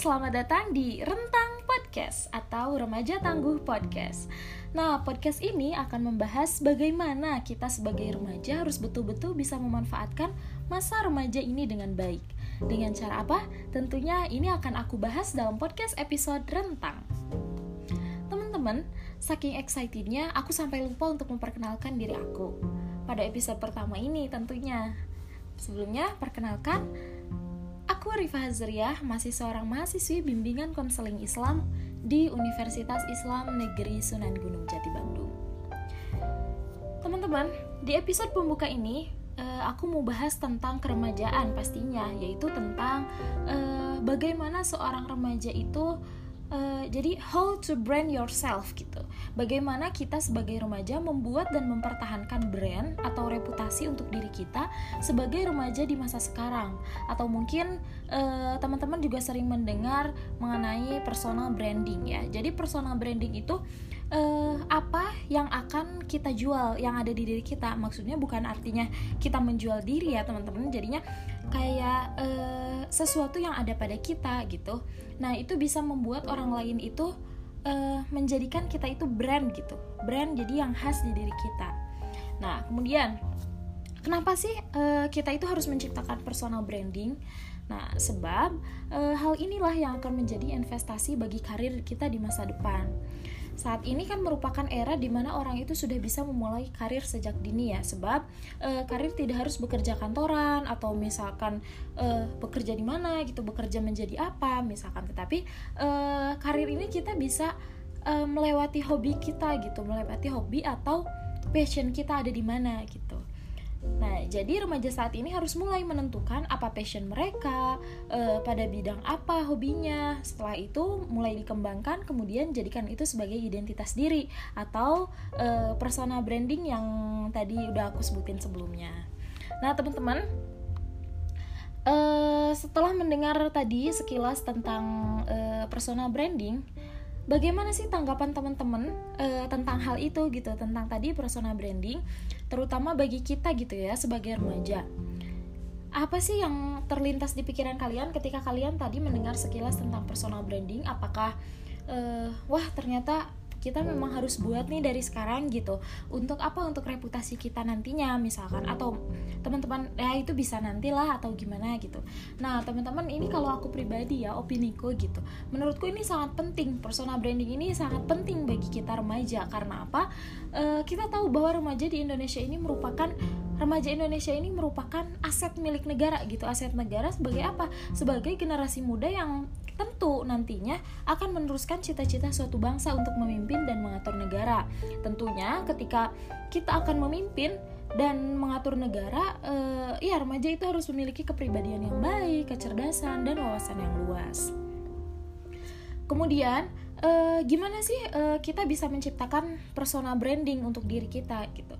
selamat datang di Rentang Podcast atau Remaja Tangguh Podcast. Nah, podcast ini akan membahas bagaimana kita sebagai remaja harus betul-betul bisa memanfaatkan masa remaja ini dengan baik. Dengan cara apa? Tentunya ini akan aku bahas dalam podcast episode Rentang. Teman-teman, saking excitednya aku sampai lupa untuk memperkenalkan diri aku. Pada episode pertama ini tentunya. Sebelumnya, perkenalkan Aku Rifa Hazriah, masih seorang mahasiswi bimbingan konseling Islam di Universitas Islam Negeri Sunan Gunung Jati Bandung. Teman-teman, di episode pembuka ini eh, aku mau bahas tentang keremajaan pastinya, yaitu tentang uh, bagaimana seorang remaja itu uh, jadi how to brand yourself gitu. Bagaimana kita sebagai remaja membuat dan mempertahankan brand atau reputasi untuk diri kita sebagai remaja di masa sekarang. Atau mungkin uh, teman-teman juga sering mendengar mengenai personal branding ya. Jadi personal branding itu uh, apa yang akan kita jual yang ada di diri kita? Maksudnya bukan artinya kita menjual diri ya teman-teman. Jadinya kayak uh, sesuatu yang ada pada kita gitu. Nah itu bisa membuat orang lain itu uh, menjadikan kita itu brand gitu. Brand jadi yang khas di diri kita. Nah kemudian kenapa sih uh, kita itu harus menciptakan personal branding? Nah, sebab e, hal inilah yang akan menjadi investasi bagi karir kita di masa depan. Saat ini kan merupakan era di mana orang itu sudah bisa memulai karir sejak dini ya, sebab e, karir tidak harus bekerja kantoran atau misalkan e, bekerja di mana gitu, bekerja menjadi apa misalkan, tetapi e, karir ini kita bisa e, melewati hobi kita gitu, melewati hobi atau passion kita ada di mana gitu. Nah, jadi remaja saat ini harus mulai menentukan apa passion mereka, eh, pada bidang apa hobinya. Setelah itu mulai dikembangkan, kemudian jadikan itu sebagai identitas diri atau eh, persona branding yang tadi udah aku sebutin sebelumnya. Nah, teman-teman, eh, setelah mendengar tadi sekilas tentang eh, persona branding, bagaimana sih tanggapan teman-teman uh, tentang hal itu gitu tentang tadi personal branding terutama bagi kita gitu ya sebagai remaja? Apa sih yang terlintas di pikiran kalian ketika kalian tadi mendengar sekilas tentang personal branding? Apakah uh, wah ternyata kita memang harus buat nih dari sekarang gitu. Untuk apa? Untuk reputasi kita nantinya misalkan. Atau teman-teman ya itu bisa nantilah atau gimana gitu. Nah teman-teman ini kalau aku pribadi ya opiniku gitu. Menurutku ini sangat penting. Personal branding ini sangat penting bagi kita remaja. Karena apa? E, kita tahu bahwa remaja di Indonesia ini merupakan remaja Indonesia ini merupakan aset milik negara gitu. Aset negara sebagai apa? Sebagai generasi muda yang tentu nantinya akan meneruskan cita-cita suatu bangsa untuk memimpin dan mengatur negara. Tentunya ketika kita akan memimpin dan mengatur negara, eh, ya remaja itu harus memiliki kepribadian yang baik, kecerdasan dan wawasan yang luas. Kemudian uh, gimana sih uh, kita bisa menciptakan personal branding untuk diri kita gitu.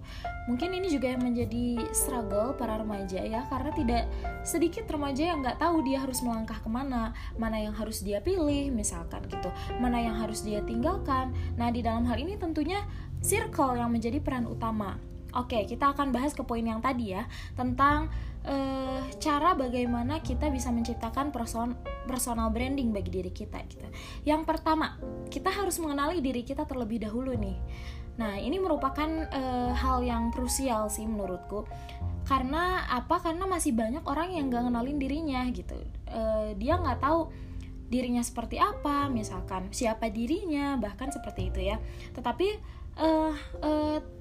Mungkin ini juga yang menjadi struggle para remaja ya karena tidak sedikit remaja yang nggak tahu dia harus melangkah ke mana mana yang harus dia pilih misalkan gitu. Mana yang harus dia tinggalkan. Nah di dalam hal ini tentunya circle yang menjadi peran utama Oke, kita akan bahas ke poin yang tadi ya tentang uh, cara bagaimana kita bisa menciptakan person personal branding bagi diri kita gitu. Yang pertama, kita harus mengenali diri kita terlebih dahulu nih. Nah, ini merupakan uh, hal yang krusial sih menurutku. Karena apa? Karena masih banyak orang yang gak ngenalin dirinya gitu. Uh, dia nggak tahu dirinya seperti apa, misalkan siapa dirinya, bahkan seperti itu ya. Tetapi uh,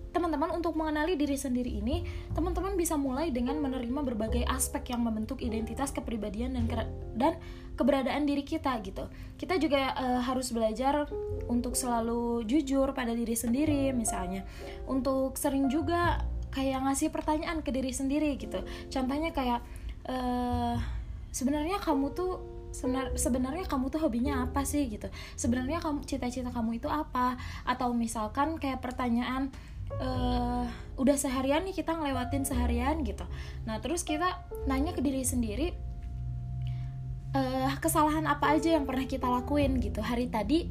teman-teman untuk mengenali diri sendiri ini, teman-teman bisa mulai dengan menerima berbagai aspek yang membentuk identitas kepribadian dan dan keberadaan diri kita gitu. Kita juga uh, harus belajar untuk selalu jujur pada diri sendiri misalnya. Untuk sering juga kayak ngasih pertanyaan ke diri sendiri gitu. Contohnya kayak uh, sebenarnya kamu tuh sebenar, sebenarnya kamu tuh hobinya apa sih gitu sebenarnya kamu cita-cita kamu itu apa atau misalkan kayak pertanyaan uh, udah seharian nih kita ngelewatin seharian gitu. Nah terus kita nanya ke diri sendiri uh, kesalahan apa aja yang pernah kita lakuin gitu. Hari tadi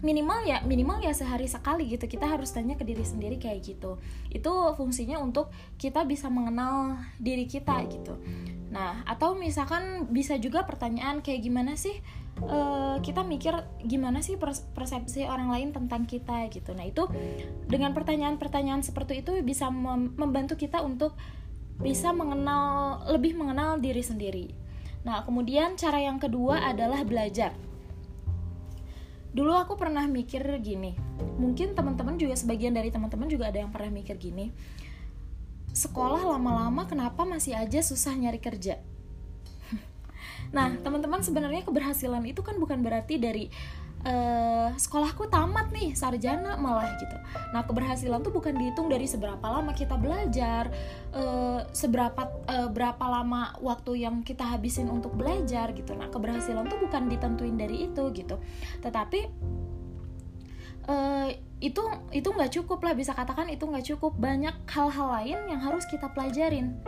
minimal ya minimal ya sehari sekali gitu. Kita harus tanya ke diri sendiri kayak gitu. Itu fungsinya untuk kita bisa mengenal diri kita gitu Nah, atau misalkan bisa juga pertanyaan kayak gimana sih uh, kita mikir gimana sih persepsi orang lain tentang kita gitu. Nah, itu dengan pertanyaan-pertanyaan seperti itu bisa mem membantu kita untuk bisa mengenal lebih mengenal diri sendiri. Nah, kemudian cara yang kedua adalah belajar. Dulu aku pernah mikir gini, mungkin teman-teman juga sebagian dari teman-teman juga ada yang pernah mikir gini sekolah lama-lama kenapa masih aja susah nyari kerja? Nah teman-teman sebenarnya keberhasilan itu kan bukan berarti dari uh, sekolahku tamat nih sarjana malah gitu. Nah keberhasilan tuh bukan dihitung dari seberapa lama kita belajar uh, seberapa uh, berapa lama waktu yang kita habisin untuk belajar gitu. Nah keberhasilan tuh bukan ditentuin dari itu gitu. Tetapi uh, itu itu nggak cukup lah bisa katakan itu nggak cukup banyak hal-hal lain yang harus kita pelajarin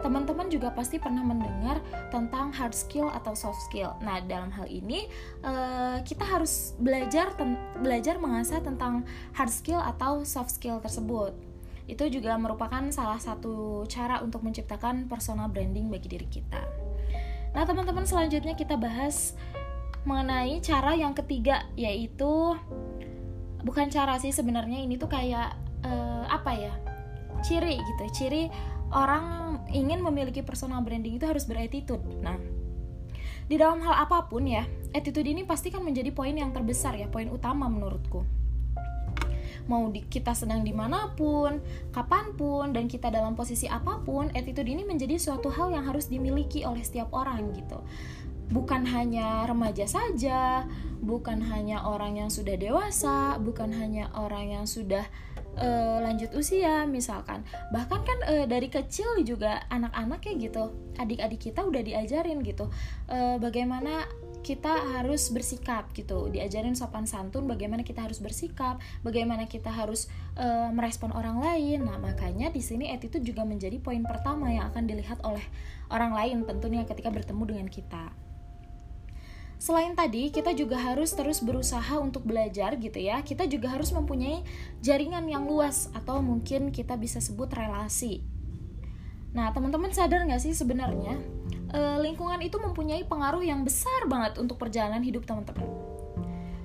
teman-teman juga pasti pernah mendengar tentang hard skill atau soft skill. Nah, dalam hal ini uh, kita harus belajar belajar mengasah tentang hard skill atau soft skill tersebut. Itu juga merupakan salah satu cara untuk menciptakan personal branding bagi diri kita. Nah, teman-teman selanjutnya kita bahas mengenai cara yang ketiga yaitu bukan cara sih sebenarnya ini tuh kayak uh, apa ya ciri gitu. Ciri orang ingin memiliki personal branding itu harus berattitude. Nah di dalam hal apa pun ya attitude ini pasti kan menjadi poin yang terbesar ya poin utama menurutku. Mau di, kita sedang di mana pun, kapan pun, dan kita dalam posisi apa pun, attitude ini menjadi suatu hal yang harus dimiliki oleh setiap orang gitu bukan hanya remaja saja, bukan hanya orang yang sudah dewasa, bukan hanya orang yang sudah uh, lanjut usia misalkan. Bahkan kan uh, dari kecil juga anak-anak kayak gitu, adik-adik kita udah diajarin gitu. Uh, bagaimana kita harus bersikap gitu diajarin sopan santun bagaimana kita harus bersikap bagaimana kita harus uh, merespon orang lain nah makanya di sini attitude juga menjadi poin pertama yang akan dilihat oleh orang lain tentunya ketika bertemu dengan kita Selain tadi, kita juga harus terus berusaha untuk belajar gitu ya. Kita juga harus mempunyai jaringan yang luas atau mungkin kita bisa sebut relasi. Nah, teman-teman sadar nggak sih sebenarnya eh, lingkungan itu mempunyai pengaruh yang besar banget untuk perjalanan hidup teman-teman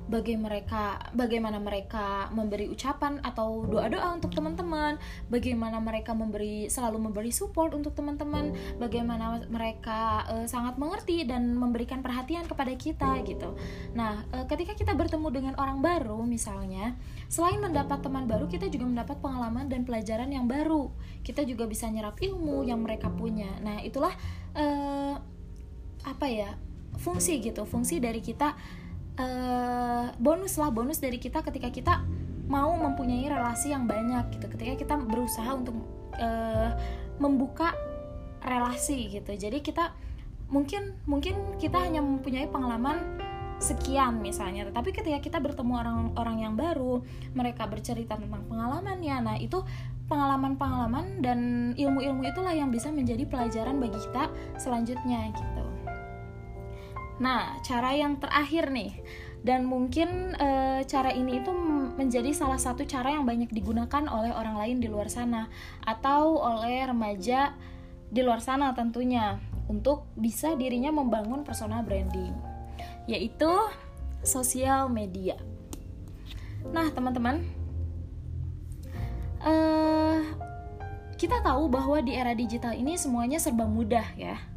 bagaimana mereka bagaimana mereka memberi ucapan atau doa-doa untuk teman-teman, bagaimana mereka memberi selalu memberi support untuk teman-teman, bagaimana mereka uh, sangat mengerti dan memberikan perhatian kepada kita gitu. Nah, uh, ketika kita bertemu dengan orang baru misalnya, selain mendapat teman baru, kita juga mendapat pengalaman dan pelajaran yang baru. Kita juga bisa nyerap ilmu yang mereka punya. Nah, itulah uh, apa ya? fungsi gitu, fungsi dari kita uh, bonus lah bonus dari kita ketika kita mau mempunyai relasi yang banyak gitu. Ketika kita berusaha untuk uh, membuka relasi gitu. Jadi kita mungkin mungkin kita hanya mempunyai pengalaman sekian misalnya. Tetapi ketika kita bertemu orang-orang yang baru mereka bercerita tentang pengalamannya. Nah itu pengalaman-pengalaman dan ilmu-ilmu itulah yang bisa menjadi pelajaran bagi kita selanjutnya gitu Nah, cara yang terakhir nih, dan mungkin e, cara ini itu menjadi salah satu cara yang banyak digunakan oleh orang lain di luar sana. Atau oleh remaja di luar sana tentunya. Untuk bisa dirinya membangun personal branding, yaitu sosial media. Nah, teman-teman, e, kita tahu bahwa di era digital ini semuanya serba mudah ya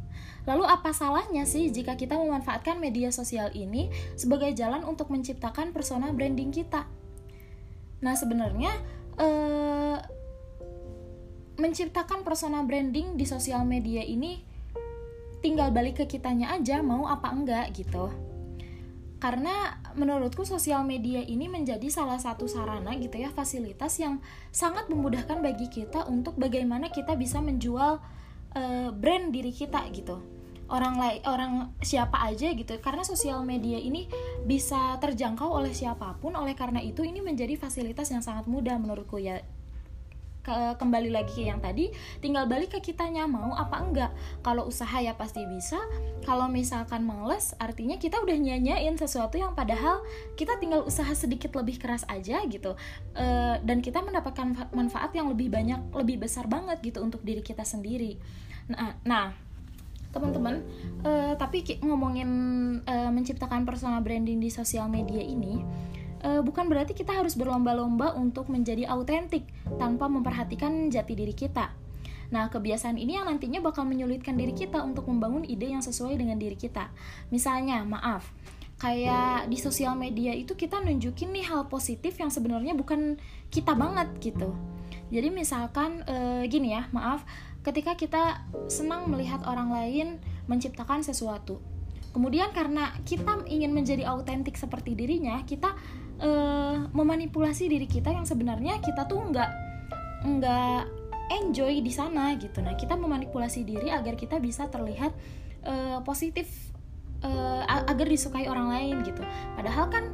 Lalu apa salahnya sih jika kita memanfaatkan media sosial ini sebagai jalan untuk menciptakan persona branding kita? Nah sebenarnya eh, menciptakan persona branding di sosial media ini tinggal balik ke kitanya aja mau apa enggak gitu karena menurutku sosial media ini menjadi salah satu sarana gitu ya fasilitas yang sangat memudahkan bagi kita untuk bagaimana kita bisa menjual uh, brand diri kita gitu orang lain orang siapa aja gitu. Karena sosial media ini bisa terjangkau oleh siapa pun. Oleh karena itu ini menjadi fasilitas yang sangat mudah menurutku ya. Ke, kembali lagi ke yang tadi tinggal balik ke kitanya mau apa enggak? Kalau usaha ya pasti bisa. Kalau misalkan males artinya kita udah nyanyain sesuatu yang padahal kita tinggal usaha sedikit lebih keras aja gitu. E, dan kita mendapatkan manfaat yang lebih banyak lebih besar banget gitu untuk diri kita sendiri. Nah nah teman-teman uh, tapi ngomongin uh, menciptakan personal branding di sosial media ini uh, bukan berarti kita harus berlomba-lomba untuk menjadi autentik tanpa memperhatikan jati diri kita Nah, kebiasaan ini yang nantinya bakal menyulitkan diri kita untuk membangun ide yang sesuai dengan diri kita. Misalnya, maaf, kayak di sosial media itu kita nunjukin nih hal positif yang sebenarnya bukan kita banget gitu. Jadi misalkan e, gini ya, maaf, ketika kita senang melihat orang lain menciptakan sesuatu. Kemudian karena kita ingin menjadi autentik seperti dirinya, kita e, memanipulasi diri kita yang sebenarnya kita tuh nggak nggak enjoy di sana gitu nah kita memanipulasi diri agar kita bisa terlihat uh, positif uh, agar disukai orang lain gitu padahal kan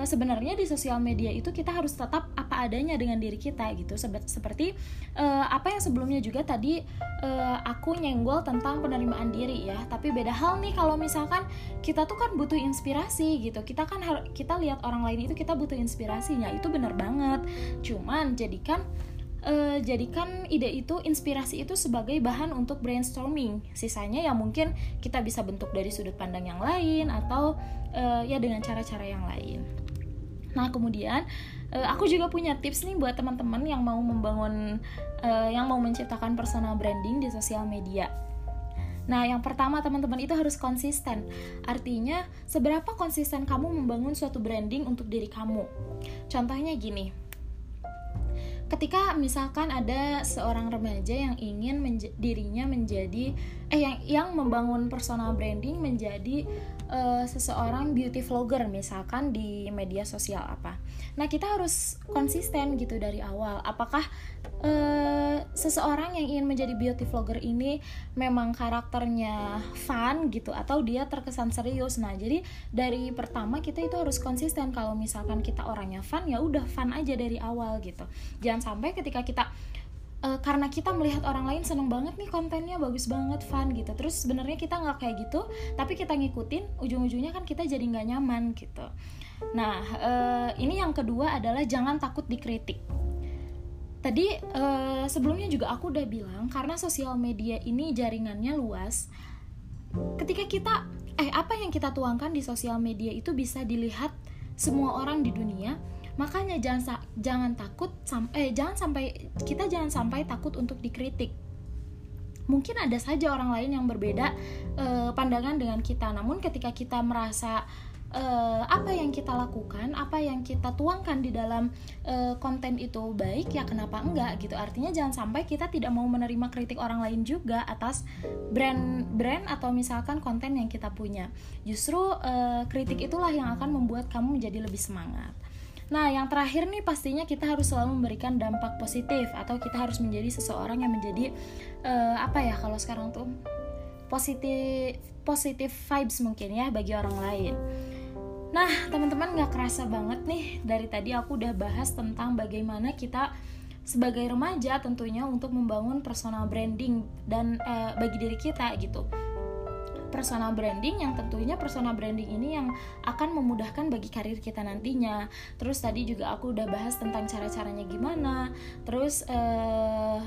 uh, sebenarnya di sosial media itu kita harus tetap apa adanya dengan diri kita gitu. Seperti uh, apa yang sebelumnya juga tadi uh, aku nyenggol tentang penerimaan diri ya. Tapi beda hal nih kalau misalkan kita tuh kan butuh inspirasi gitu. Kita kan kita lihat orang lain itu kita butuh inspirasinya. Itu benar banget. Cuman jadikan uh, jadikan ide itu inspirasi itu sebagai bahan untuk brainstorming. Sisanya ya mungkin kita bisa bentuk dari sudut pandang yang lain atau uh, ya dengan cara-cara yang lain nah kemudian uh, aku juga punya tips nih buat teman-teman yang mau membangun uh, yang mau menciptakan personal branding di sosial media Nah, yang pertama teman-teman itu harus konsisten. Artinya, seberapa konsisten kamu membangun suatu branding untuk diri kamu. Contohnya gini, ketika misalkan ada seorang remaja yang ingin menj dirinya menjadi eh yang yang membangun personal branding menjadi uh, seseorang beauty vlogger misalkan di media sosial apa. Nah, kita harus konsisten gitu dari awal. Apakah uh, seseorang yang ingin menjadi beauty vlogger ini memang karakternya fun gitu atau dia terkesan serius. Nah, jadi dari pertama kita itu harus konsisten kalau misalkan kita orangnya fun ya udah fun aja dari awal gitu. Jangan sampai ketika kita uh, karena kita melihat orang lain seneng banget nih kontennya bagus banget fun gitu. Terus sebenarnya kita nggak kayak gitu tapi kita ngikutin ujung-ujungnya kan kita jadi nggak nyaman gitu. Nah uh, ini yang kedua adalah jangan takut dikritik. Tadi uh, sebelumnya juga aku udah bilang karena sosial media ini jaringannya luas ketika kita eh apa yang kita tuangkan di sosial media itu bisa dilihat semua orang di dunia makanya jangan jangan takut sampai eh, jangan sampai kita jangan sampai takut untuk dikritik mungkin ada saja orang lain yang berbeda uh, pandangan dengan kita namun ketika kita merasa uh, apa yang kita lakukan, apa yang kita tuangkan di dalam uh, konten itu baik ya kenapa enggak gitu. Artinya jangan sampai kita tidak mau menerima kritik orang lain juga atas brand brand atau misalkan konten yang kita punya. Justru uh, kritik itulah yang akan membuat kamu menjadi lebih semangat. Nah, yang terakhir nih pastinya kita harus selalu memberikan dampak positif atau kita harus menjadi seseorang yang menjadi uh, apa ya kalau sekarang tuh positif positif vibes mungkin ya bagi orang lain. Nah, teman-teman nggak kerasa banget nih dari tadi aku udah bahas tentang bagaimana kita sebagai remaja tentunya untuk membangun personal branding dan uh, bagi diri kita gitu personal branding yang tentunya personal branding ini yang akan memudahkan bagi karir kita nantinya. Terus tadi juga aku udah bahas tentang cara-caranya gimana. Terus uh,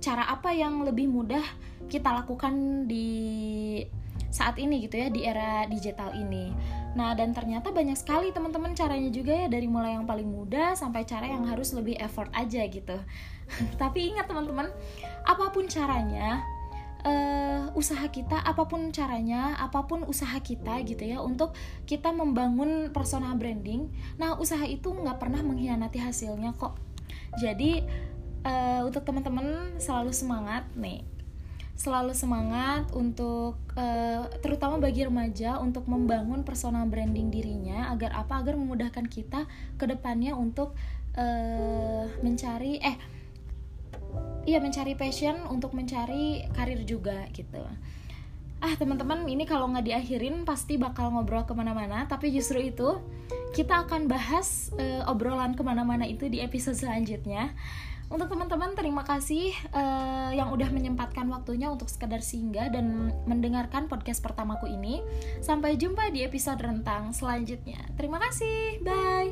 cara apa yang lebih mudah kita lakukan di saat ini gitu ya di era digital ini. Nah, dan ternyata banyak sekali teman-teman caranya juga ya dari mulai yang paling mudah sampai cara yang harus lebih effort aja gitu. Tapi ingat teman-teman, apa pun caranya, uh, usaha kita apa pun caranya apa pun usaha kita gitu ya untuk kita membangun personal branding. Nah usaha itu nggak pernah mengkhianati hasilnya kok. Jadi uh, untuk teman-teman selalu semangat nih. Selalu semangat untuk uh, terutama bagi remaja untuk membangun personal branding dirinya agar apa? Agar memudahkan kita ke depannya untuk uh, mencari eh iya mencari passion untuk mencari karir juga gitu. Ah teman-teman ini kalau nggak diakhirin pasti bakal ngobrol ke mana-mana tapi justru itu kita akan bahas uh, obrolan ke mana-mana itu di episode selanjutnya. Untuk teman-teman terima kasih uh, yang udah menyempatkan waktunya untuk sekedar singgah dan mendengarkan podcast pertamaku ini. Sampai jumpa di episode rentang selanjutnya. Terima kasih bye